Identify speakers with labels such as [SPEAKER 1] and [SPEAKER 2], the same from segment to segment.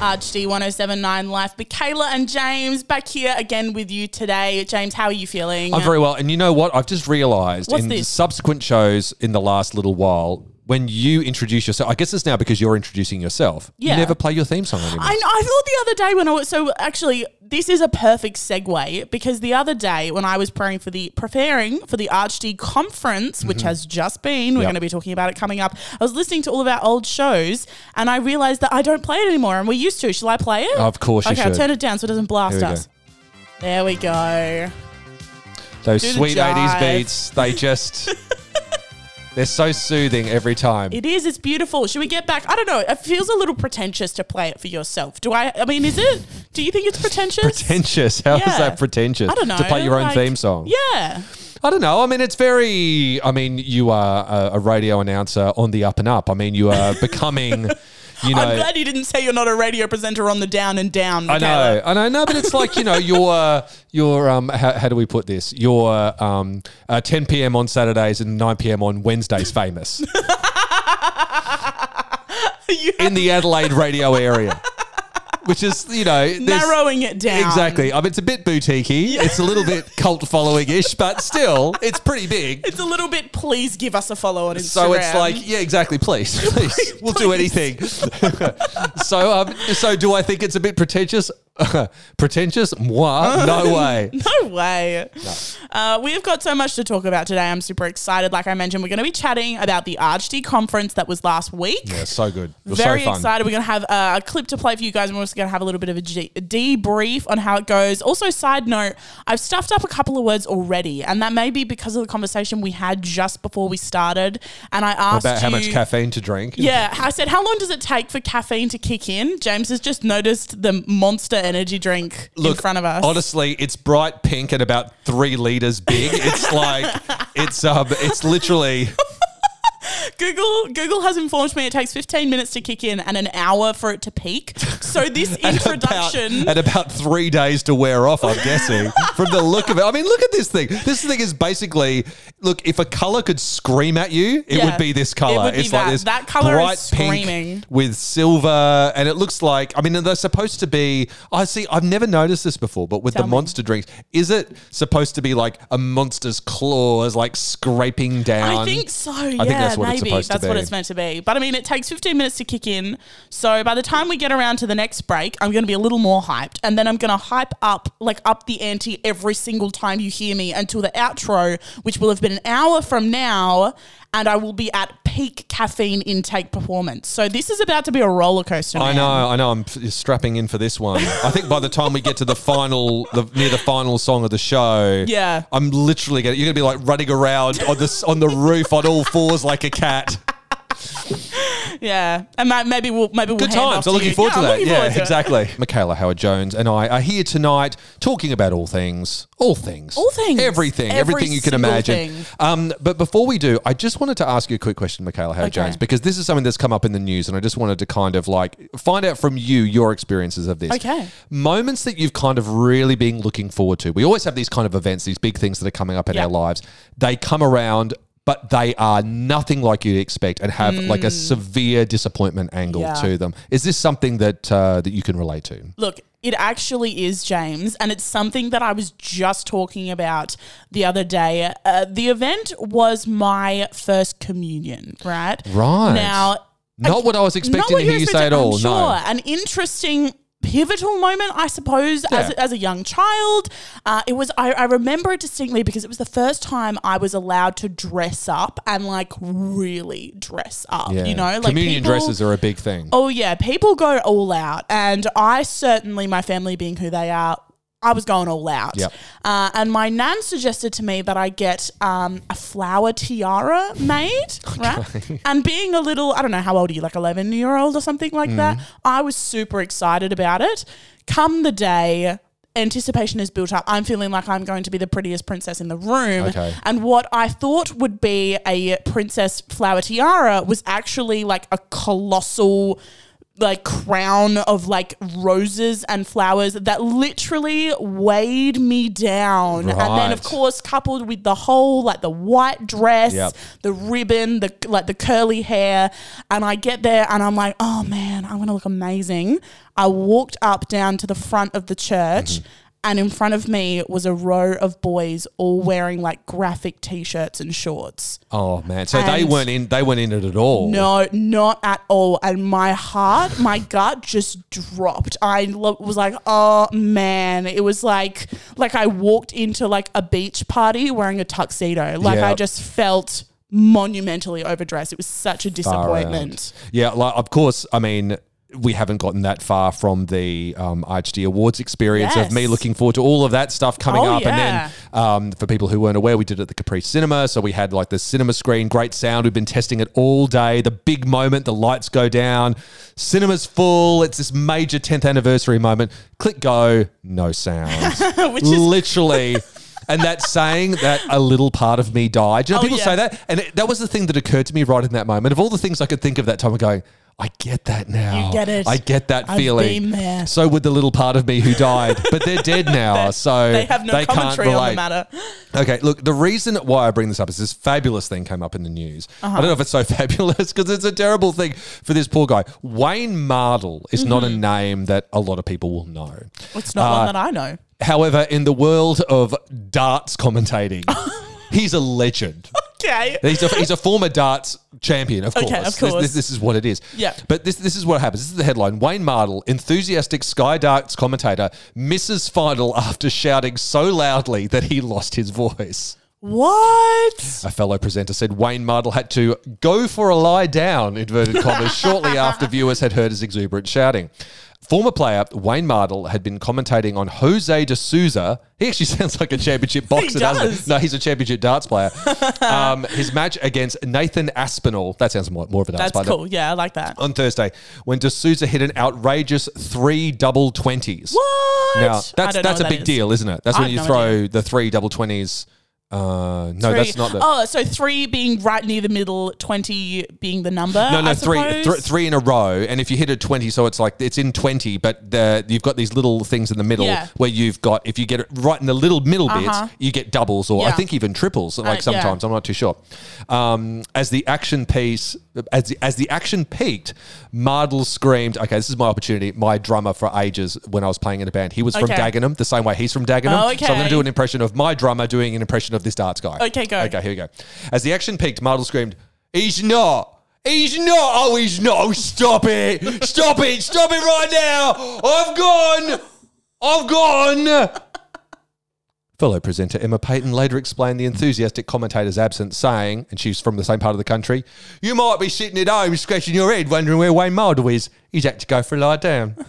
[SPEAKER 1] HD 1079 Life. But Kayla and James back here again with you today. James, how are you feeling?
[SPEAKER 2] I'm very well. And you know what? I've just realized
[SPEAKER 1] What's
[SPEAKER 2] in
[SPEAKER 1] this?
[SPEAKER 2] subsequent shows in the last little while, when you introduce yourself, I guess it's now because you're introducing yourself.
[SPEAKER 1] Yeah.
[SPEAKER 2] You never play your theme song anymore.
[SPEAKER 1] I, I thought the other day when I was so actually this is a perfect segue because the other day when I was preparing for the preparing for the ArchD conference, which mm-hmm. has just been, we're
[SPEAKER 2] Yep.
[SPEAKER 1] going to be talking about it coming up. I was listening to all of our old shows and I realized that I don't play it anymore, and we used to. Shall I play it?
[SPEAKER 2] Of course you
[SPEAKER 1] okay, I'll
[SPEAKER 2] should.
[SPEAKER 1] turn it down so it doesn't blast
[SPEAKER 2] Here we
[SPEAKER 1] us. There we go.
[SPEAKER 2] Those
[SPEAKER 1] Do the
[SPEAKER 2] sweet 80s beats, they just, they're so soothing every time.
[SPEAKER 1] It is. It's beautiful. Should we get back? I don't know. It feels a little pretentious to play it for yourself. Do I? I mean, is it? Do you think it's pretentious?
[SPEAKER 2] pretentious. How is
[SPEAKER 1] Yeah.
[SPEAKER 2] that pretentious?
[SPEAKER 1] I don't know.
[SPEAKER 2] To play your own
[SPEAKER 1] like-
[SPEAKER 2] theme song.
[SPEAKER 1] Yeah.
[SPEAKER 2] I don't know. I mean, it's very. I mean, you are a, a radio announcer on the up and up. I mean, you are becoming. You know,
[SPEAKER 1] I'm glad you didn't say you're not a radio presenter on the down and down.
[SPEAKER 2] I know, I know, no, but it's like you know, your your um, how, how do we put this? Your um, uh, 10 p.m. on Saturdays and 9 p.m. on Wednesdays, famous in the Adelaide radio area, which is you know
[SPEAKER 1] narrowing it down.
[SPEAKER 2] Exactly. I mean, it's a bit boutiquey. It's a little bit cult following ish, but still, it's pretty big.
[SPEAKER 1] It's a little bit. Please give us a follow on Instagram.
[SPEAKER 2] So it's like, yeah, exactly. Please, please, we'll do anything. so, um, so do I think it's a bit pretentious? pretentious? Moi? No way.
[SPEAKER 1] No way. Uh, we've got so much to talk about today. I'm super excited. Like I mentioned, we're going to be chatting about the ArchD conference that was last week.
[SPEAKER 2] Yeah, so good.
[SPEAKER 1] Very
[SPEAKER 2] so fun.
[SPEAKER 1] excited. We're going to have uh, a clip to play for you guys, and we're also going to have a little bit of a, G- a debrief on how it goes. Also, side note, I've stuffed up a couple of words already, and that may be because of the conversation we had just before we started. And I asked
[SPEAKER 2] About how
[SPEAKER 1] you-
[SPEAKER 2] much caffeine to drink.
[SPEAKER 1] Yeah, I said, how long does it take for caffeine to kick in? James has just noticed the monster energy drink Look, in front of us.
[SPEAKER 2] Honestly, it's bright pink and about three liters big. It's like it's um, it's literally
[SPEAKER 1] Google Google has informed me it takes 15 minutes to kick in and an hour for it to peak. So this introduction.
[SPEAKER 2] about, and about three days to wear off. I'm guessing from the look of it. I mean, look at this thing. This thing is basically look. If a color could scream at you, it
[SPEAKER 1] Yeah,
[SPEAKER 2] would be this color.
[SPEAKER 1] it
[SPEAKER 2] it's
[SPEAKER 1] that.
[SPEAKER 2] like this
[SPEAKER 1] That colour is
[SPEAKER 2] bright
[SPEAKER 1] screaming.
[SPEAKER 2] pink with silver, and it looks like. I mean, they're supposed to be. I see. I've never noticed this before, but with
[SPEAKER 1] Tell
[SPEAKER 2] the
[SPEAKER 1] me.
[SPEAKER 2] monster drinks, is it supposed to be like a monster's claws, like scraping down?
[SPEAKER 1] I think so. Yeah,
[SPEAKER 2] think that's what it's
[SPEAKER 1] maybe
[SPEAKER 2] to
[SPEAKER 1] that's what it's meant to be. But I mean, it takes 15 minutes to kick in. So by the time we get around to the next break, I'm going to be a little more hyped, and then I'm going to hype up, like up the ante every single time you hear me until the outro, which will have been an hour from now, and I will be at peak caffeine intake performance. So this is about to be a roller coaster.
[SPEAKER 2] I
[SPEAKER 1] man.
[SPEAKER 2] know, I know. I'm strapping in for this one. I think by the time we get to the final, the, near the final song of the show,
[SPEAKER 1] Yeah.
[SPEAKER 2] I'm literally gonna. You're gonna be like running around on this on the roof on all fours like a cat.
[SPEAKER 1] Yeah, and maybe we'll maybe we'll
[SPEAKER 2] Good
[SPEAKER 1] hand
[SPEAKER 2] times.
[SPEAKER 1] off
[SPEAKER 2] I'm looking
[SPEAKER 1] you.
[SPEAKER 2] forward to
[SPEAKER 1] Yeah, I'm
[SPEAKER 2] that.
[SPEAKER 1] looking
[SPEAKER 2] Yeah,
[SPEAKER 1] forward to it.
[SPEAKER 2] exactly. Michaela Howard Jones and I are here tonight talking about all things, all things,
[SPEAKER 1] All things.
[SPEAKER 2] everything,
[SPEAKER 1] Every
[SPEAKER 2] everything you can imagine. Um, but before we do, I just wanted to ask you a quick question, Michaela Howard
[SPEAKER 1] Okay.
[SPEAKER 2] Jones, because this is something that's come up in the news, and I just wanted to kind of like find out from you your experiences of this.
[SPEAKER 1] Okay.
[SPEAKER 2] Moments that you've kind of really been looking forward to. We always have these kind of events, these big things that are coming up in
[SPEAKER 1] Yeah.
[SPEAKER 2] our lives. They come around. But they are nothing like you'd expect, and have like a severe disappointment angle
[SPEAKER 1] Mm. Yeah.
[SPEAKER 2] to them. Is this something that uh, that you can relate to?
[SPEAKER 1] Look, it actually is, James, and it's something that I was just talking about the other day. Uh, the event was my first communion, right?
[SPEAKER 2] Right.
[SPEAKER 1] Now,
[SPEAKER 2] Not what I was expecting to hear
[SPEAKER 1] you're
[SPEAKER 2] say at all.
[SPEAKER 1] Sure.
[SPEAKER 2] No.
[SPEAKER 1] An interesting pivotal moment, I suppose, as, as a young child. Uh, it was, I, I remember it distinctly because it was the first time I was allowed to dress up and like really dress up,
[SPEAKER 2] Yeah.
[SPEAKER 1] you know? Like
[SPEAKER 2] Communion
[SPEAKER 1] people-
[SPEAKER 2] dresses are a big thing.
[SPEAKER 1] Oh yeah, people go all out, and I certainly, my family being who they are, I was going all out.
[SPEAKER 2] Yep.
[SPEAKER 1] Uh, and my nan suggested to me that I get um, a flower tiara made, right? And being a little, I don't know, how old are you, like 11 year old or something like that? I was super excited about it. Come the day, anticipation is built up. I'm feeling like I'm going to be the prettiest princess in the room.
[SPEAKER 2] Okay.
[SPEAKER 1] And what I thought would be a princess flower tiara was actually like a colossal like crown of like roses and flowers that literally weighed me down. And then of course coupled with the whole like the white dress,
[SPEAKER 2] Yep.
[SPEAKER 1] the ribbon, the like the curly hair, and I get there and I'm like, "Oh man, I'm going to look amazing." I walked up down to the front of the church.
[SPEAKER 2] Mm-hmm.
[SPEAKER 1] And in front of me was a row of boys all wearing like graphic t-shirts and shorts.
[SPEAKER 2] Oh man, so they weren't in. They weren't in it at all.
[SPEAKER 1] No, not at all. And my heart, my gut just dropped. I lo- was like, "Oh man!" It was like like I walked into like a beach party wearing a tuxedo. Like I just felt monumentally overdressed. It was such a disappointment.
[SPEAKER 2] Yeah, like of course. I mean, we haven't gotten that far from the um, IHD Awards experience of me looking forward to all of that stuff coming
[SPEAKER 1] Oh,
[SPEAKER 2] up. And then um, for people who weren't aware, we did it at the Capri Cinema. So we had like the cinema screen, great sound. We've been testing it all day. The big moment, the lights go down, cinema's full. It's this major 10th anniversary moment. Click go, no sound.
[SPEAKER 1] Which is
[SPEAKER 2] literally. And that saying that a little part of me died. Do you know
[SPEAKER 1] Oh,
[SPEAKER 2] people
[SPEAKER 1] yeah.
[SPEAKER 2] say that? And it, that was the thing that occurred to me right in that moment. Of all the things I could think of that time, I'm going, I get that now.
[SPEAKER 1] You get it.
[SPEAKER 2] I get that
[SPEAKER 1] I've
[SPEAKER 2] feeling.
[SPEAKER 1] been there.
[SPEAKER 2] So would the little part of me who died, but they're dead now. so
[SPEAKER 1] they have no
[SPEAKER 2] they can't
[SPEAKER 1] commentary on the matter.
[SPEAKER 2] Okay, look, the reason why I bring this up is this fabulous thing came up in the news.
[SPEAKER 1] Uh-huh.
[SPEAKER 2] I don't know if it's so fabulous because it's a terrible thing for this poor guy. Wayne Mardle is not
[SPEAKER 1] Mm-hmm.
[SPEAKER 2] a name that a lot of people will know.
[SPEAKER 1] It's not
[SPEAKER 2] Uh,
[SPEAKER 1] one that I know.
[SPEAKER 2] However, in the world of darts commentating, he's a legend.
[SPEAKER 1] Okay.
[SPEAKER 2] He's a, he's a former darts champion, of
[SPEAKER 1] Okay,
[SPEAKER 2] course.
[SPEAKER 1] of
[SPEAKER 2] This-
[SPEAKER 1] course.
[SPEAKER 2] This, this is what it is.
[SPEAKER 1] Yeah.
[SPEAKER 2] But this, this is what happens. This is the headline. Wayne Mardle, enthusiastic Sky Darts commentator, misses final after shouting so loudly that he lost his voice.
[SPEAKER 1] What?
[SPEAKER 2] A fellow presenter said Wayne Mardle had to go for a lie down, inverted commas, shortly after viewers had heard his exuberant shouting. Former player Wayne Mardle had been commentating on Jose de Sousa. He actually sounds like a championship boxer, doesn't he? No, he's a championship darts player. um, his match against Nathan Aspinall. That sounds more, more of a darts
[SPEAKER 1] That's
[SPEAKER 2] player.
[SPEAKER 1] cool. Yeah, I like that.
[SPEAKER 2] On Thursday, when de Sousa hit an outrageous three double twenties.
[SPEAKER 1] What?
[SPEAKER 2] Now that's that's a
[SPEAKER 1] that
[SPEAKER 2] big
[SPEAKER 1] is.
[SPEAKER 2] deal, isn't it? That's
[SPEAKER 1] I
[SPEAKER 2] when you
[SPEAKER 1] no
[SPEAKER 2] throw
[SPEAKER 1] idea.
[SPEAKER 2] the three double twenties. Uh, no,
[SPEAKER 1] Three.
[SPEAKER 2] that's not the.
[SPEAKER 1] Oh, so three being right near the middle, twenty being the number.
[SPEAKER 2] No, no,
[SPEAKER 1] I
[SPEAKER 2] three,
[SPEAKER 1] suppose?
[SPEAKER 2] th- three in a row, and if you hit a twenty, so it's like it's in twenty, but the, you've got these little things in the middle
[SPEAKER 1] Yeah.
[SPEAKER 2] where you've got if you get it right in the little middle
[SPEAKER 1] Uh-huh.
[SPEAKER 2] bits, you get doubles, or I
[SPEAKER 1] Yeah.
[SPEAKER 2] think even triples. Like
[SPEAKER 1] Uh, yeah.
[SPEAKER 2] sometimes, I'm not too sure. Um, as the action piece, as the, as the action peaked, Mardle screamed, "Okay, this is my opportunity." My drummer for ages when I was playing in a band, he was from
[SPEAKER 1] Okay.
[SPEAKER 2] Dagenham, the same way he's from Dagenham.
[SPEAKER 1] Oh,
[SPEAKER 2] So I'm going to
[SPEAKER 1] okay.
[SPEAKER 2] do an impression of my drummer doing an impression of this darts guy.
[SPEAKER 1] Okay, go.
[SPEAKER 2] Okay, here we go. As the action peaked, Mardle screamed, He's not. He's not. Oh, he's not. Oh, stop it. Stop it. Stop it right now. I've gone. I've gone. Fellow presenter Emma Paton later explained the enthusiastic commentator's absence, saying, and she's from the same part of the country, You might be sitting at home scratching your head wondering where Wayne Mardle is. He's had to go for a lie down.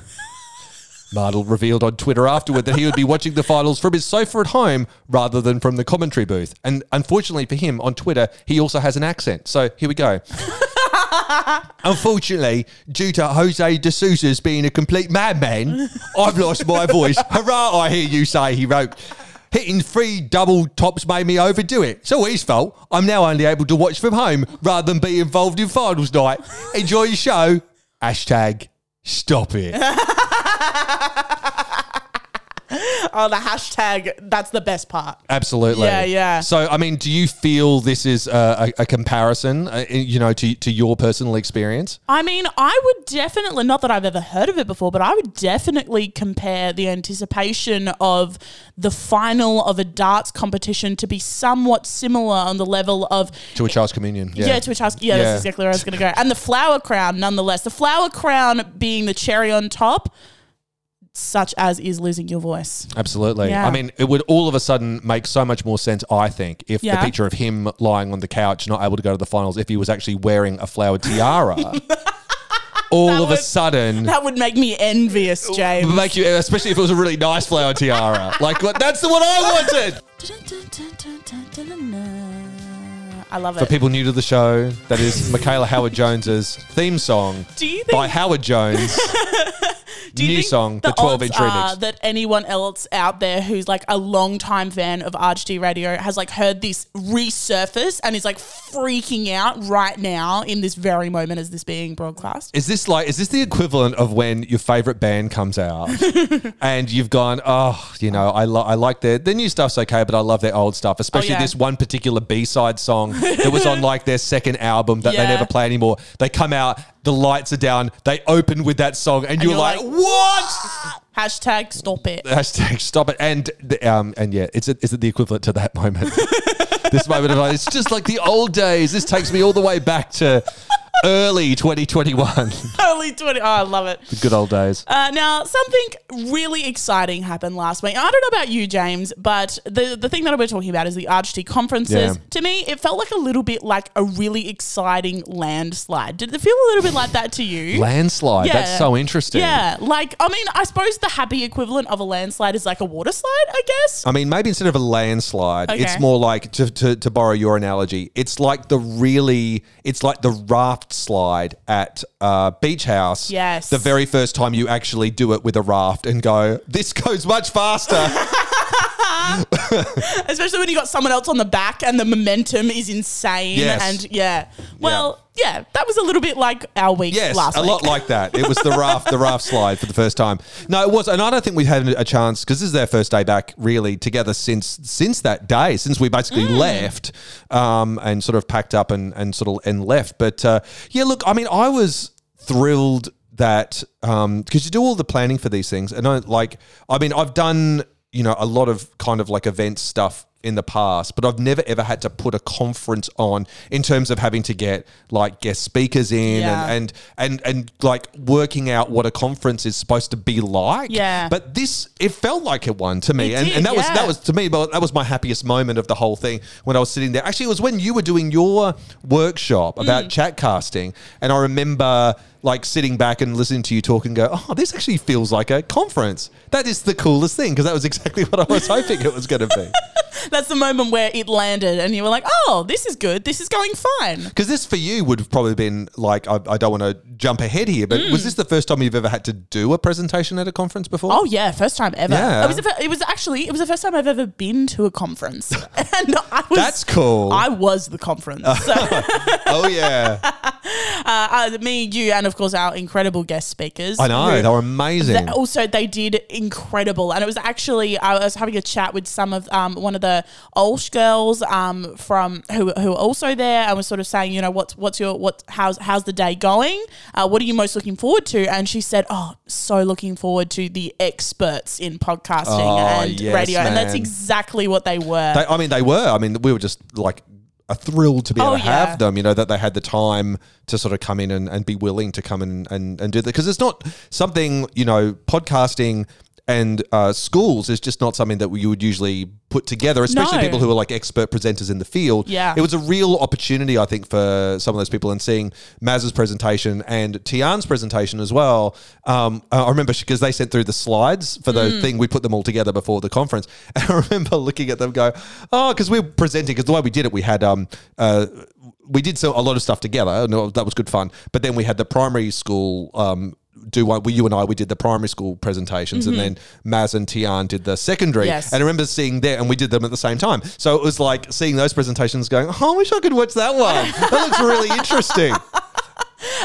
[SPEAKER 2] Mardle revealed on Twitter afterward that he would be watching the finals from his sofa at home rather than from the commentary booth. And unfortunately for him, on Twitter, he also has an accent. So here we go. Unfortunately, due to Jose de Sousa's being a complete madman, I've lost my voice. Hurrah, I hear you say, he wrote. Hitting three double tops made me overdo it. It's all his fault. I'm now only able to watch from home rather than be involved in finals night. Enjoy your show. Hashtag stop it.
[SPEAKER 1] Oh, the hashtag. That's the best part.
[SPEAKER 2] Absolutely.
[SPEAKER 1] Yeah, yeah.
[SPEAKER 2] So, I mean, do you feel this is a, a, a comparison, uh, you know, to, to your personal experience?
[SPEAKER 1] I mean, I would definitely, not that I've ever heard of it before, but I would definitely compare the anticipation of the final of a darts competition to be somewhat similar on the level of.
[SPEAKER 2] To a child's communion.
[SPEAKER 1] Yeah, to a house. Yeah,
[SPEAKER 2] Yeah.
[SPEAKER 1] that's exactly where I was going to go. And the flower crown, nonetheless. The flower crown being the cherry on top, such as is losing your voice.
[SPEAKER 2] Absolutely.
[SPEAKER 1] Yeah.
[SPEAKER 2] I mean, it would all of a sudden make so much more sense, I think, if
[SPEAKER 1] Yeah.
[SPEAKER 2] the picture of him lying on the couch, not able to go to the finals, if he was actually wearing a flowered tiara. all of a sudden.
[SPEAKER 1] That would make me envious, James.
[SPEAKER 2] Make you, especially if it was a really nice flower tiara. like, that's the one I wanted.
[SPEAKER 1] I love it.
[SPEAKER 2] For people new to the show, that is Michaela Howard Jones's theme song
[SPEAKER 1] you
[SPEAKER 2] by Howard Jones.
[SPEAKER 1] Do you
[SPEAKER 2] New
[SPEAKER 1] think
[SPEAKER 2] song, the 12 inch remix.
[SPEAKER 1] That anyone else out there who's like a long time fan of RGD Radio has like heard this resurface and is like freaking out right now in this very moment as this being broadcast.
[SPEAKER 2] Is this like is this the equivalent of when your favorite band comes out and you've gone, oh, you know, I lo- I like their their new stuff's okay, but I love their old stuff, especially
[SPEAKER 1] Oh, yeah.
[SPEAKER 2] this one particular B side song that was on like their second album that
[SPEAKER 1] Yeah.
[SPEAKER 2] they never play anymore. They come out, the lights are down, they open with that song, and, you're,
[SPEAKER 1] you're
[SPEAKER 2] like,
[SPEAKER 1] like,
[SPEAKER 2] what?
[SPEAKER 1] Hashtag stop it.
[SPEAKER 2] Hashtag stop it. And the, um and yeah, it's is it the equivalent to that moment? this moment of like, it's just like the old days. This takes me all the way back to early 2021.
[SPEAKER 1] Early 20. Oh, I love it.
[SPEAKER 2] the good old days.
[SPEAKER 1] Uh, now, something really exciting happened last week. I don't know about you, James, but the, the thing that we're talking about is the RHT conferences.
[SPEAKER 2] Yeah.
[SPEAKER 1] To me, it felt like a little bit like a really exciting landslide. Did it feel a little bit like that to you?
[SPEAKER 2] Landslide. That's so interesting.
[SPEAKER 1] Yeah, like I mean, I suppose the happy equivalent of a landslide is like a water slide, I guess.
[SPEAKER 2] I mean, maybe instead of a landslide,
[SPEAKER 1] Okay.
[SPEAKER 2] it's more like to, to, to borrow your analogy. It's like the really, it's like the raft slide at uh, Beach House.
[SPEAKER 1] Yes.
[SPEAKER 2] The very first time you actually do it with a raft and go, this goes much faster.
[SPEAKER 1] Especially when you got someone else on the back and the momentum is insane.
[SPEAKER 2] Yes.
[SPEAKER 1] And yeah, well, yeah. that was a little bit like our week
[SPEAKER 2] yes,
[SPEAKER 1] last
[SPEAKER 2] a
[SPEAKER 1] week.
[SPEAKER 2] lot like that. It was the raft, the raft slide for the first time. No, it was, and I don't think we've had a chance because this is our first day back really together since since that day, since we basically
[SPEAKER 1] Mm.
[SPEAKER 2] left um, and sort of packed up and and sort of and left. But uh, yeah, look, I mean, I was thrilled that because you do all the planning for these things, and I like, I mean, I've done you know a lot of kind of like event stuff in the past, but I've never ever had to put a conference on in terms of having to get like guest speakers in
[SPEAKER 1] Yeah.
[SPEAKER 2] and and and and like working out what a conference is supposed to be like.
[SPEAKER 1] Yeah.
[SPEAKER 2] But this it felt like it one to me.
[SPEAKER 1] It
[SPEAKER 2] and,
[SPEAKER 1] did,
[SPEAKER 2] and that was that was to me, but that was my happiest moment of the whole thing when I was sitting there. Actually, it was when you were doing your workshop about
[SPEAKER 1] Mm.
[SPEAKER 2] chat casting, and I remember like sitting back and listening to you talk and go, "Oh, this actually feels like a conference." That is the coolest thing because that was exactly what I was hoping it was going to be.
[SPEAKER 1] That's the moment where it landed, and you were like, "Oh, this is good. This is going fine."
[SPEAKER 2] Because this for you would have probably been like, I, I don't want to jump ahead here, but was this the first time you've ever had to do a presentation at a conference before?
[SPEAKER 1] Oh yeah, first time ever.
[SPEAKER 2] Yeah.
[SPEAKER 1] It was. The, fir- it was actually. It was the first time I've ever been to a conference, and I was.
[SPEAKER 2] That's cool.
[SPEAKER 1] I was the conference. So,
[SPEAKER 2] oh yeah,
[SPEAKER 1] uh, me, you, and of course our incredible guest speakers.
[SPEAKER 2] I know they were amazing.
[SPEAKER 1] Also, they did incredible, and it was actually I was having a chat with some of um, one of the Olsh girls um, from who who were also there, and was sort of saying, you know, what's what's your what how's how's the day going? Uh, what are you most looking forward to? And she said, oh, so looking forward to the experts in podcasting
[SPEAKER 2] Oh,
[SPEAKER 1] and
[SPEAKER 2] yes,
[SPEAKER 1] radio, and that's exactly what they were.
[SPEAKER 2] They, I mean, they were. I mean, we were just like a thrill to be able
[SPEAKER 1] Oh,
[SPEAKER 2] to
[SPEAKER 1] yeah.
[SPEAKER 2] have them. You know that they had the time to sort of come in and, and be willing to come in and, and do that because it's not something you know podcasting and uh, schools is just not something that you would usually put together, especially
[SPEAKER 1] No.
[SPEAKER 2] people who are like expert presenters in the field.
[SPEAKER 1] Yeah.
[SPEAKER 2] it was a real opportunity, I think, for some of those people. And seeing Maz's presentation and Tian's presentation as well. Um, I remember because they sent through the slides for the
[SPEAKER 1] Mm.
[SPEAKER 2] thing. We put them all together before the conference, and I remember looking at them go, "Oh," because we're presenting. Because the way we did it, we had um uh. We did so a lot of stuff together. No, that was good fun. But then we had the primary school um, do one. We, you and I, we did the primary school presentations, and then Maz and Tian did the secondary.
[SPEAKER 1] Mm-hmm. Yes.
[SPEAKER 2] And I remember seeing there, and we did them at the same time. So it was like seeing those presentations, going, "Oh, I wish I could watch that one. That looks really interesting."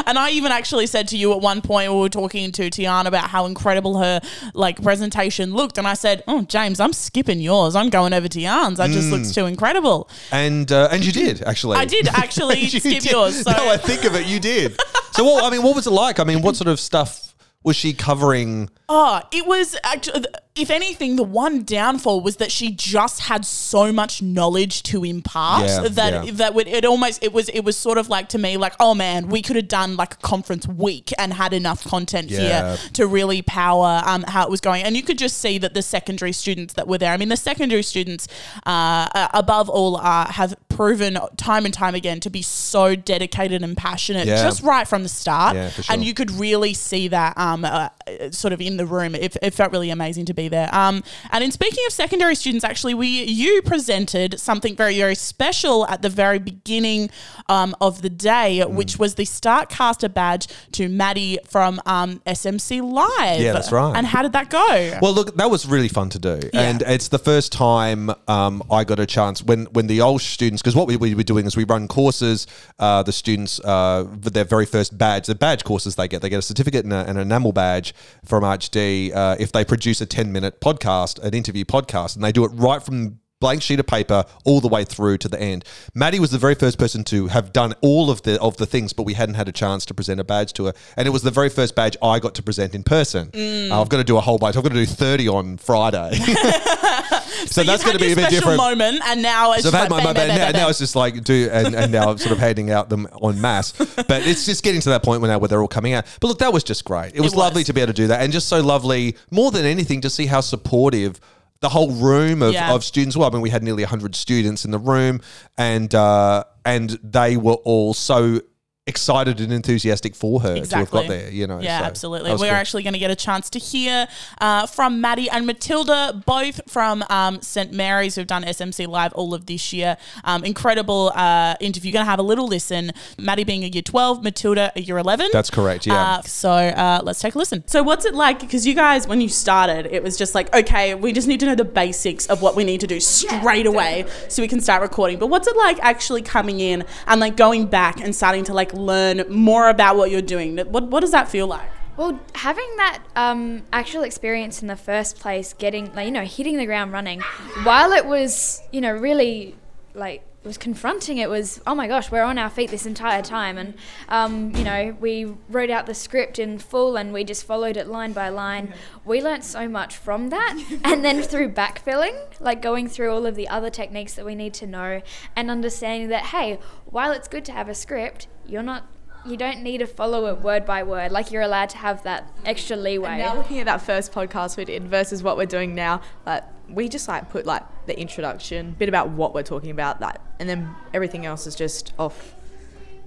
[SPEAKER 1] And I even actually said to you at one point we were talking to Tiana about how incredible her like presentation looked, and I said, "Oh, James, I'm skipping yours. I'm going over Tian's. That just looks too incredible."
[SPEAKER 2] And uh, and you did actually.
[SPEAKER 1] I did actually
[SPEAKER 2] You
[SPEAKER 1] skip
[SPEAKER 2] did.
[SPEAKER 1] yours. So.
[SPEAKER 2] now I think of it, you did. So what? I mean, what was it like? I mean, what sort of stuff was she covering?
[SPEAKER 1] Oh, it was actually, if anything, the one downfall was that she just had so much knowledge to impart
[SPEAKER 2] Yeah,
[SPEAKER 1] that
[SPEAKER 2] yeah.
[SPEAKER 1] that would it almost it was it was sort of like to me like oh man we could have done like a conference week and had enough content
[SPEAKER 2] Yeah.
[SPEAKER 1] here to really power um, how it was going and you could just see that the secondary students that were there I mean the secondary students uh, uh, above all uh, have proven time and time again to be so dedicated and passionate
[SPEAKER 2] Yeah.
[SPEAKER 1] just right from the start
[SPEAKER 2] Yeah, for sure.
[SPEAKER 1] and you could really see that um, uh, sort of in the room. It, it felt really amazing to be there. Um, and in speaking of secondary students, actually, we you presented something very very special at the very beginning um, of the day,
[SPEAKER 2] Mm.
[SPEAKER 1] which was the Startcaster badge to Maddie from um, SMC Live.
[SPEAKER 2] Yeah, that's right.
[SPEAKER 1] And how did that go?
[SPEAKER 2] Well, look, that was really fun to do, and it's the first time um, I got a chance when when the old students because what we, we were doing is we run courses. Uh, the students uh, their very first badge, the badge courses they get, they get a certificate and a, an enamel badge from ArchD uh, if they produce a ten minute podcast, an interview podcast, and they do it right from blank sheet of paper all the way through to the end. Maddie was the very first person to have done all of the of the things, but we hadn't had a chance to present a badge to her, and it was the very first badge I got to present in person.
[SPEAKER 1] Mm.
[SPEAKER 2] Uh, I've got to do a whole bunch. I've got to do thirty on Friday, so,
[SPEAKER 1] You've
[SPEAKER 2] that's going to be a bit different.
[SPEAKER 1] moment, and now it's
[SPEAKER 2] So I've
[SPEAKER 1] just
[SPEAKER 2] had my,
[SPEAKER 1] like
[SPEAKER 2] my
[SPEAKER 1] bang,
[SPEAKER 2] Now,
[SPEAKER 1] bang,
[SPEAKER 2] now it's just like do, and, and now I'm sort of handing out them en masse. But it's just getting to that point where now where they're all coming out. But look, that was just great. It was
[SPEAKER 1] was.
[SPEAKER 2] lovely to be able to do that, and just so lovely. More than anything, to see how supportive. The whole room of,
[SPEAKER 1] Yeah.
[SPEAKER 2] of students. Well, I mean, we had nearly hundred students in the room, and uh, and they were all so excited and enthusiastic for her to have
[SPEAKER 1] Exactly.
[SPEAKER 2] got there. You know,
[SPEAKER 1] Yeah,
[SPEAKER 2] so
[SPEAKER 1] absolutely. We're
[SPEAKER 2] cool.
[SPEAKER 1] actually going to get a chance to hear uh, from Maddie and Matilda, both from um, St Mary's, who've done SMC Live all of this year. Um, incredible uh, interview. Going to have a little listen. Maddie being a year 12, Matilda a year 11.
[SPEAKER 2] That's correct. Yeah.
[SPEAKER 1] Uh, so uh, let's take a listen.
[SPEAKER 3] So what's it like? Because you guys, when you started, it was just like, okay, we just need to know the basics of what we need to do straight away so we can start recording. But what's it like actually coming in and like going back and starting to like learn more about what you're doing? What what does that feel like?
[SPEAKER 4] Well, having that um, actual experience in the first place, getting like you know hitting the ground running, while it was you know really like it was confronting. It was oh my gosh, we're on our feet this entire time, and um, you know we wrote out the script in full and we just followed it line by line. We learnt so much from that, and then through backfilling, like going through all of the other techniques that we need to know, and understanding that hey, while it's good to have a script, you're not you don't need to follow it word by word. Like you're allowed to have that extra leeway.
[SPEAKER 5] And Now looking at that first podcast we did versus what we're doing now, like we just like put like the introduction, a bit about what we're talking about, that, and then everything else is just off,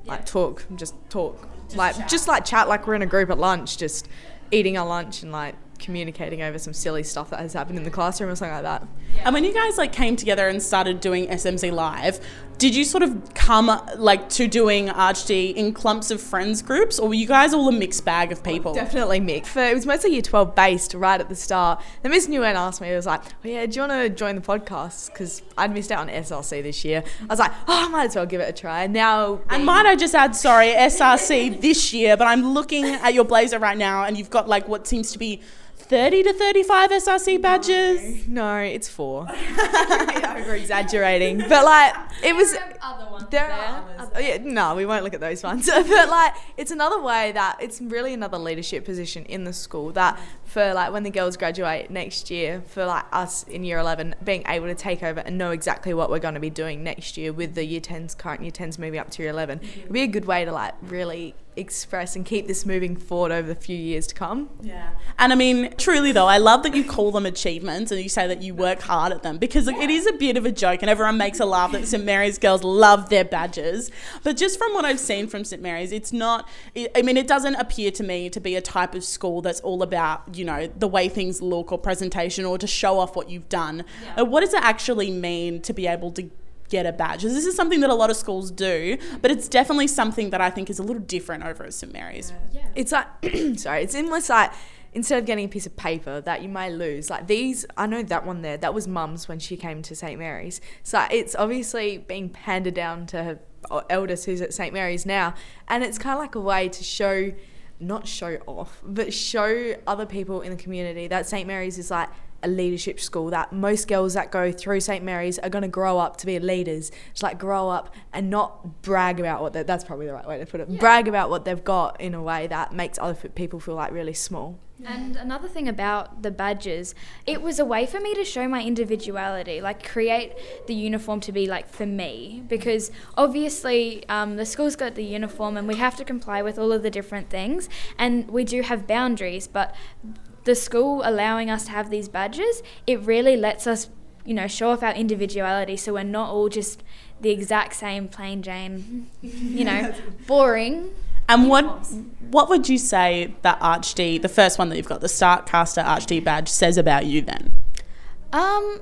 [SPEAKER 5] like talk, just talk, like just like chat, like we're in a group at lunch, just eating our lunch and like communicating over some silly stuff that has happened in the classroom or something like that.
[SPEAKER 3] And when you guys like came together and started doing SMC Live, did you sort of come like to doing ArchD in clumps of friends groups, or were you guys all a mixed bag of people?
[SPEAKER 5] Definitely mixed. For, it was mostly year 12 based right at the start. Then Miss Nguyen asked me, it was like, oh yeah, do you want to join the podcast? Because I'd missed out on SRC this year. I was like, oh, I might as well give it a try. Now.
[SPEAKER 3] And might I just add, sorry, SRC this year, but I'm looking at your blazer right now, and you've got like what seems to be 30 to 35 SRC badges.
[SPEAKER 5] No, it's four. Over exaggerating. But like, it was.
[SPEAKER 4] other ones
[SPEAKER 5] There are others. Oh, yeah, no, we won't look at those ones. but like, it's another way that it's really another leadership position in the school that for like when the girls graduate next year, for like us in year 11, being able to take over and know exactly what we're going to be doing next year with the year 10s, current year 10s moving up to year 11, it'd be a good way to like really express and keep this moving forward over the few years to come.
[SPEAKER 3] Yeah. And I mean, truly though, I love that you call them achievements and you say that you work hard at them because like, it is a bit of a joke and everyone makes a laugh that St. Mary's girls love their badges. But just from what I've seen from St. Mary's, it's not, I mean, it doesn't appear to me to be a type of school that's all about, you know, the way things look or presentation or to show off what you've done. Uh, What does it actually mean to be able to get a badge? This is something that a lot of schools do, but it's definitely something that I think is a little different over at St. Mary's.
[SPEAKER 5] yeah It's like, sorry, it's almost like instead of getting a piece of paper that you may lose, like these, I know that one there, that was mum's when she came to St. Mary's. So it's obviously being handed down to her eldest who's at St. Mary's now. And it's kind of like a way to show, not show off, but show other people in the community that St. Mary's is like, a leadership school that most girls that go through St Mary's are going to grow up to be leaders. Just like grow up and not brag about what they that's probably the right way to put it. Brag about what they've got in a way that makes other people feel like really small.
[SPEAKER 4] And another thing about the badges, it was a way for me to show my individuality, like create the uniform to be like for me. Because obviously, um, the school's got the uniform and we have to comply with all of the different things, and we do have boundaries, but the school allowing us to have these badges, it really lets us, you know, show off our individuality so we're not all just the exact same plain Jane, you know, boring.
[SPEAKER 1] And what what would you say that ArchD, the first one that you've got, the Startcaster ArchD badge, says about you then?
[SPEAKER 4] Um,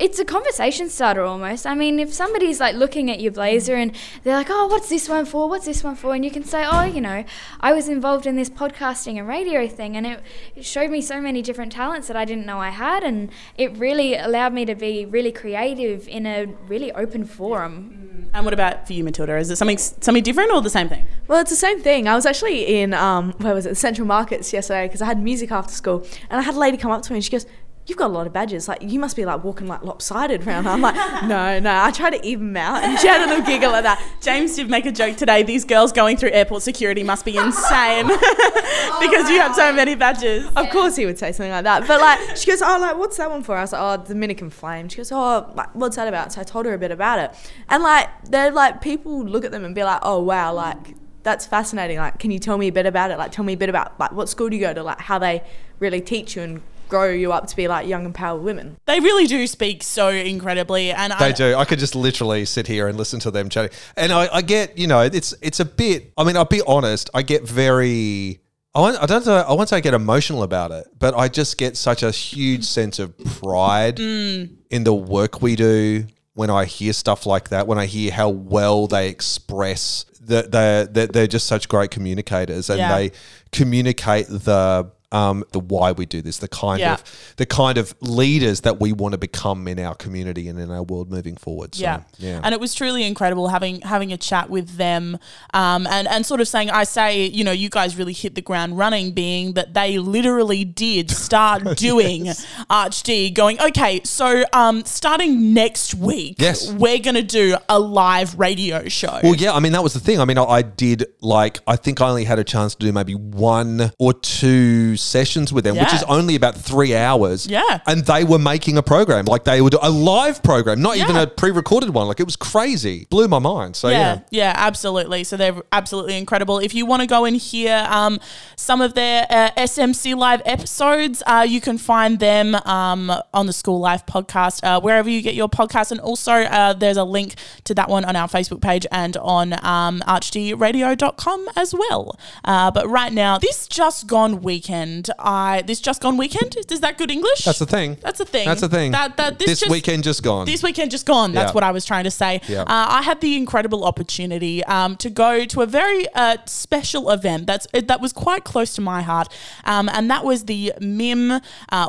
[SPEAKER 4] it's a conversation starter almost. I mean, if somebody's like looking at your blazer and they're like, "Oh, what's this one for? What's this one for?" and you can say, "Oh, you know, I was involved in this podcasting and radio thing, and it, it showed me so many different talents that I didn't know I had, and it really allowed me to be really creative in a really open forum."
[SPEAKER 1] And what about for you, Matilda? Is it something something different or the same thing?
[SPEAKER 5] Well, it's the same thing. I was actually in um, where was it, Central Markets yesterday because I had music after school, and I had a lady come up to me and she goes, "You've got a lot of badges. Like you must be like walking like lopsided around." I'm like, "No, no." I try to even them out, and she had a little giggle at that.
[SPEAKER 1] James did make a joke today. These girls going through airport security must be insane oh, because you have so many badges.
[SPEAKER 5] Of course, he would say something like that. But like, she goes, "Oh, like, what's that one for?" I was like, "Oh, Dominican Flame." She goes, "Oh, like, what's that about?" So I told her a bit about it, and like, they're like, people look at them and be like, "Oh, wow, like." That's fascinating. Like, can you tell me a bit about it? Like, tell me a bit about like what school do you go to? Like, how they really teach you and grow you up to be like young empowered women.
[SPEAKER 1] They really do speak so incredibly, and
[SPEAKER 2] They
[SPEAKER 1] I,
[SPEAKER 2] do. I could just literally sit here and listen to them chatting. And I, I get, you know, it's it's a bit. I mean, I'll be honest. I get very. I, want, I don't know. I won't say I get emotional about it, but I just get such a huge sense of pride mm. in the work we do. When I hear stuff like that, when I hear how well they express that they're, they're they're just such great communicators, and
[SPEAKER 1] Yeah.
[SPEAKER 2] they communicate the um, the why we do this, the kind
[SPEAKER 1] Yeah.
[SPEAKER 2] of the kind of leaders that we want to become in our community and in our world moving forward. So,
[SPEAKER 1] yeah.
[SPEAKER 2] yeah.
[SPEAKER 1] And it was truly incredible having having a chat with them um, and, and sort of saying, I say, you know, you guys really hit the ground running, being that they literally did start doing ArchD, going, okay, so um, starting next week,
[SPEAKER 2] Yes.
[SPEAKER 1] we're going to do a live radio show.
[SPEAKER 2] Well, yeah, I mean, that was the thing. I mean, I, I did like, I think I only had a chance to do maybe one or two sessions with them, which is only about three hours.
[SPEAKER 1] Yeah.
[SPEAKER 2] And they were making a program. Like, they would, a live program, not even a pre recorded one. Like, it was crazy. Blew my mind. So, yeah.
[SPEAKER 1] yeah, yeah, absolutely. So they're absolutely incredible. If you want to go and hear um, some of their uh, SMC live episodes, uh, you can find them um, on the School Life podcast, uh, wherever you get your podcast. And also, uh, there's a link to that one on our Facebook page and on um, archdradio.com as well. Uh, but right now, this just gone weekend, I this just gone weekend is that good English?
[SPEAKER 2] That's the thing.
[SPEAKER 1] That's the thing.
[SPEAKER 2] That's the thing.
[SPEAKER 1] That that this,
[SPEAKER 2] this
[SPEAKER 1] just,
[SPEAKER 2] weekend just gone.
[SPEAKER 1] this weekend just gone. That's
[SPEAKER 2] Yeah.
[SPEAKER 1] what I was trying to say.
[SPEAKER 2] Yeah.
[SPEAKER 1] Uh, I had the incredible opportunity um, to go to a very uh, special event that's uh, that was quite close to my heart, um, and that was the MIM uh,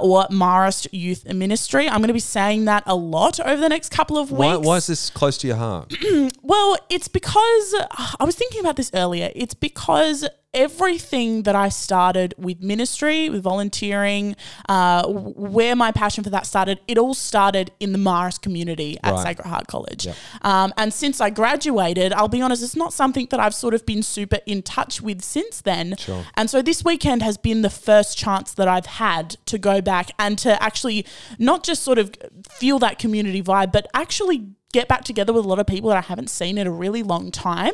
[SPEAKER 1] or Marist Youth Ministry. I'm going to be saying that a lot over the next couple of weeks.
[SPEAKER 2] why, why is this close to your heart?
[SPEAKER 1] Well, it's because I was thinking about this earlier. It's because everything that I started with ministry, with volunteering, uh, where my passion for that started, it all started in the Marist community at
[SPEAKER 2] Right.
[SPEAKER 1] Sacred Heart College. Um, and since I graduated, I'll be honest, it's not something that I've sort of been super in touch with since then.
[SPEAKER 2] Sure.
[SPEAKER 1] And so this weekend has been the first chance that I've had to go back and to actually not just sort of feel that community vibe, but actually get back together with a lot of people that I haven't seen in a really long time.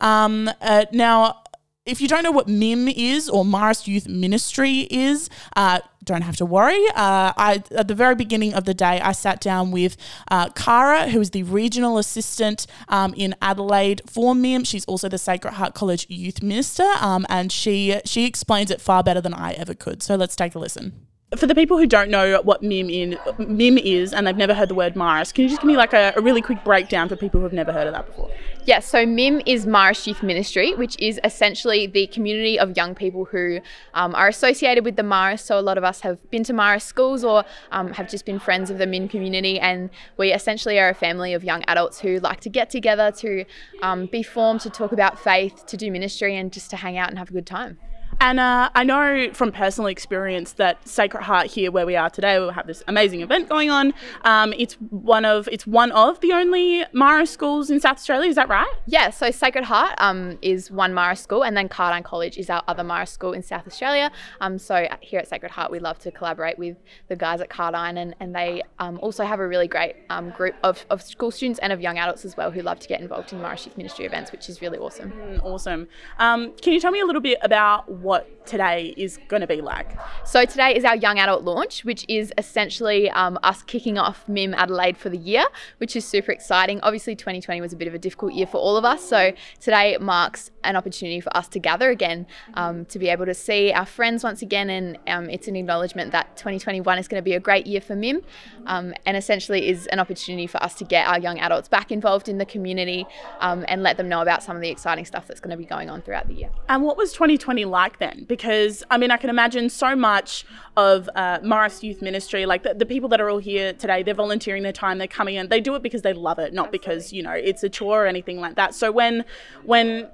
[SPEAKER 1] Um, uh, now, if you don't know what MIM is or Marist Youth Ministry is, uh, don't have to worry. Uh, I at the very beginning of the day, I sat down with uh, Cara, who is the regional assistant um, in Adelaide for MIM. She's also the Sacred Heart College Youth Minister, um, and she she explains it far better than I ever could. So let's take a listen. For the people who don't know what MIM in MIM is and they've never heard the word Marist, can you just give me like a, a really quick breakdown for people who have never heard of that before?
[SPEAKER 6] Yes, so MIM is Marist Youth Ministry, which is essentially the community of young people who um, are associated with the Marist. So a lot of us have been to Marist schools or um, have just been friends of the MIM community, and we essentially are a family of young adults who like to get together to um, be formed, to talk about faith, to do ministry, and just to hang out and have a good time.
[SPEAKER 1] And uh, I know from personal experience that Sacred Heart here, where we are today, we have this amazing event going on. Um, it's one of it's one of the only Marist schools in South Australia. Is that right?
[SPEAKER 6] Yeah, so Sacred Heart um, is one Marist school, and then Cardijn College is our other Marist school in South Australia. Um, so here at Sacred Heart, we love to collaborate with the guys at Cardijn, and, and they um, also have a really great um, group of, of school students and of young adults as well who love to get involved in Marist Youth Ministry events, which is really awesome.
[SPEAKER 1] Mm, Awesome. Um, can you tell me a little bit about
[SPEAKER 3] what today is going to be like?
[SPEAKER 6] So today is our young adult launch, which is essentially um, us kicking off MIM Adelaide for the year, which is super exciting. Obviously, 2020 was a bit of a difficult year for all of us, so today marks an opportunity for us to gather again, um, to be able to see our friends once again, and um, it's an acknowledgement that 2021 is going to be a great year for MIM, um, and essentially is an opportunity for us to get our young adults back involved in the community um, and let them know about some of the exciting stuff that's going to be going on throughout the year.
[SPEAKER 3] And what was 2020 like then? Because, I mean, I can imagine so much of uh, Marist Youth Ministry, like the, the people that are all here today, they're volunteering their time, they're coming in, they do it because they love it, not because, you know, it's a chore or anything like that. So when, when,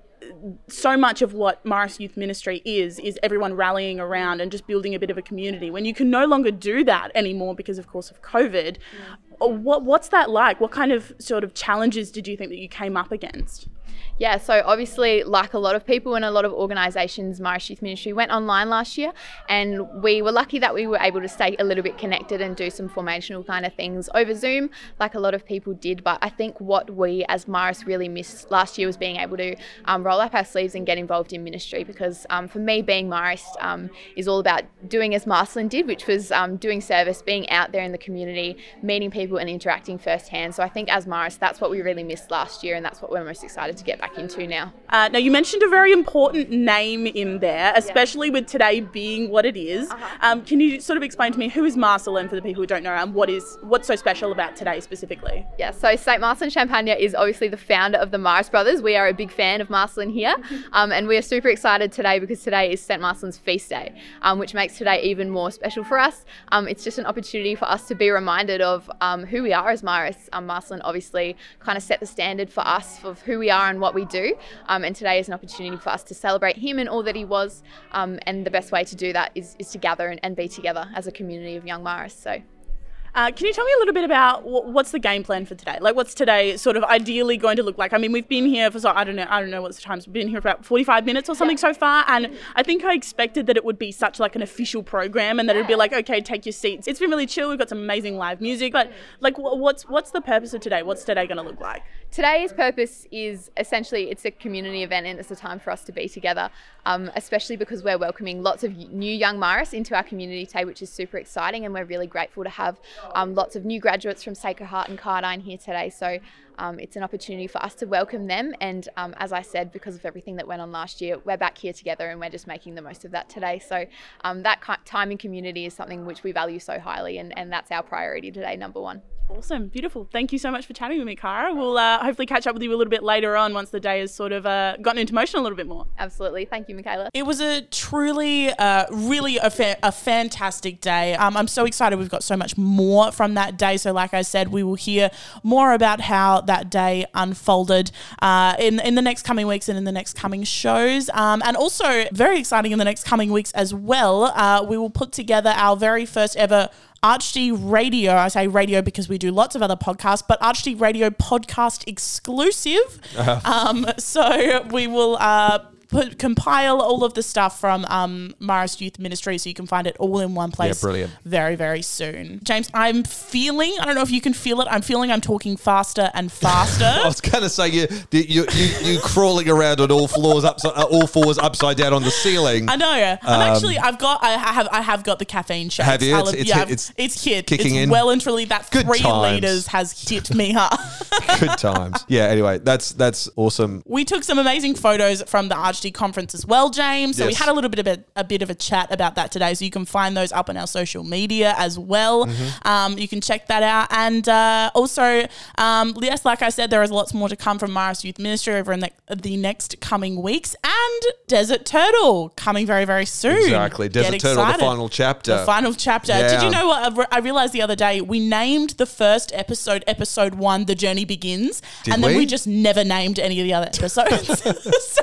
[SPEAKER 3] so much of what Marist Youth Ministry is is everyone rallying around and just building a bit of a community. When you can no longer do that anymore because, of course, of COVID, uh, what what's that like? What kind of sort of challenges did you think that you came up against?
[SPEAKER 6] Yeah, so obviously, like a lot of people and a lot of organisations, Marist Youth Ministry went online last year, and we were lucky that we were able to stay a little bit connected and do some formational kind of things over Zoom, like a lot of people did. But I think what we as Marist really missed last year was being able to um, roll up our sleeves and get involved in ministry because um, for me, being Marist um, is all about doing as Marcellin did, which was um, doing service, being out there in the community, meeting people and interacting firsthand. So I think as Marist, that's what we really missed last year, and that's what we're most excited to get back into now.
[SPEAKER 3] Uh, now, you mentioned a very important name in there, especially with today being what it is. Um, can you sort of explain to me who is Marcellin for the people who don't know, and what is what's so special about today specifically?
[SPEAKER 6] Yeah, so St. Marcellin Champagnat is obviously the founder of the Marist Brothers. We are a big fan of Marcellin here, um, and we are super excited today because today is St. Marcellin's feast day, um, which makes today even more special for us. Um, it's just an opportunity for us to be reminded of um, who we are as Marist. Um, Marcellin obviously kind of set the standard for us of who we are and what we do, um, and today is an opportunity for us to celebrate him and all that he was. Um, and the best way to do that is, is to gather and, and be together as a community of young Marist. So.
[SPEAKER 3] Uh, can you tell me a little bit about what's the game plan for today? Like, what's today sort of ideally going to look like? I mean, we've been here for so I don't know, I don't know what's the times. We've been here for about forty-five minutes or something so far, and I think I expected that it would be such like an official program, and that it'd be like, okay, take your seats. It's been really chill. We've got some amazing live music, but like, what's what's the purpose of today? What's today going to look like?
[SPEAKER 6] Today's purpose is essentially it's a community event and it's a time for us to be together, um, especially because we're welcoming lots of new young Marist into our community today, which is super exciting. And we're really grateful to have um, lots of new graduates from Sacred Heart and Cardijn here today. So um, it's an opportunity for us to welcome them. And um, as I said, because of everything that went on last year, we're back here together and we're just making the most of that today. So um, that time in community is something which we value so highly, and, and that's our priority today, number one.
[SPEAKER 3] Awesome, beautiful. Thank you so much for chatting with me, Cara. We'll uh, hopefully catch up with you a little bit later on once the day has sort of uh, gotten into motion a little bit more.
[SPEAKER 6] Absolutely. Thank you, Michaela.
[SPEAKER 1] It was a truly, uh, really a, fa- a fantastic day. Um, I'm so excited. We've got so much more from that day. So, like I said, we will hear more about how that day unfolded uh, in in the next coming weeks and in the next coming shows. Um, and also, very exciting in the next coming weeks as well. Uh, we will put together our very first ever Archd Radio. I say radio because we do lots of other podcasts, but Archd Radio podcast exclusive. Um, so we will uh, put compile all of the stuff from um, Marist Youth Ministry, so you can find it all in one place.
[SPEAKER 2] Yeah, brilliant.
[SPEAKER 1] Very very soon, James. I'm feeling. I don't know if you can feel it. I'm feeling I'm talking faster and faster.
[SPEAKER 2] I was going to say you you you you crawling around on all floors upside uh, all fours upside down on the ceiling.
[SPEAKER 1] I know. I'm actually. I've got. I have. I have got the caffeine shakes.
[SPEAKER 2] Um, Have you? It's- it's
[SPEAKER 1] yeah,
[SPEAKER 2] hit- it's
[SPEAKER 1] it's hit.
[SPEAKER 2] kicking
[SPEAKER 1] it's
[SPEAKER 2] in.
[SPEAKER 1] Well and truly, that
[SPEAKER 2] Good
[SPEAKER 1] three
[SPEAKER 2] times.
[SPEAKER 1] liters has hit me hard.
[SPEAKER 2] Good times. Yeah. Anyway, that's that's awesome.
[SPEAKER 1] we took some amazing photos from the Conference as well, James. So we had a little bit of a, a bit of a chat about that today. So you can find those up on our social media as well.
[SPEAKER 2] Mm-hmm.
[SPEAKER 1] Um, you can check that out. And uh, also, um, yes, like I said, there is lots more to come from Marist Youth Ministry over in the, the next coming weeks. And Desert Turtle coming very, very soon.
[SPEAKER 2] Exactly. Desert
[SPEAKER 1] Get
[SPEAKER 2] Turtle, the final chapter.
[SPEAKER 1] The final chapter. Did you know what? I re- I realized the other day we named the first episode, episode one, The Journey Begins.
[SPEAKER 2] Did
[SPEAKER 1] and then
[SPEAKER 2] we?
[SPEAKER 1] we just never named any of the other episodes. so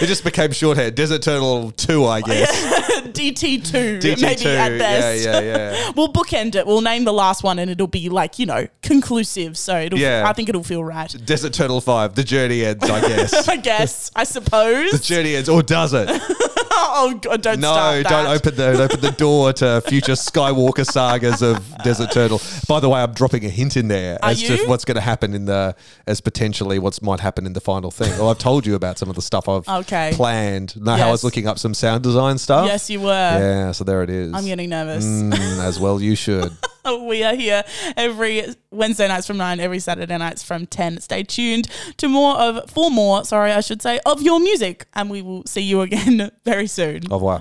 [SPEAKER 2] It just became shorthand. Desert Turtle Two, I guess.
[SPEAKER 1] DT2,
[SPEAKER 2] DT2.
[SPEAKER 1] maybe at best.
[SPEAKER 2] Yeah, yeah, yeah.
[SPEAKER 1] we'll bookend it. We'll name the last one and it'll be like, you know, conclusive. So it'll,
[SPEAKER 2] Yeah.
[SPEAKER 1] I think it'll feel right.
[SPEAKER 2] Desert Turtle Five. The journey ends. I guess.
[SPEAKER 1] I guess, I suppose.
[SPEAKER 2] the journey ends, or does it?
[SPEAKER 1] oh God, don't
[SPEAKER 2] No, don't open the open the door to future Skywalker sagas of Desert Turtle. By the way, I'm dropping a hint in there
[SPEAKER 1] Are
[SPEAKER 2] as to what's going to happen in the as potentially what's might happen in the final thing. Well, I've told you about some of the stuff I've
[SPEAKER 1] Okay.
[SPEAKER 2] planned. Know how I was looking up some sound design stuff.
[SPEAKER 1] Yes, you were.
[SPEAKER 2] Yeah, so there it is.
[SPEAKER 1] I'm getting nervous.
[SPEAKER 2] Mm, as well, you should.
[SPEAKER 1] We are here every Wednesday nights from 9, every Saturday nights from 10. Stay tuned to more of, for more, sorry, I should say, of your music. And we will see you again very soon.
[SPEAKER 2] Au revoir.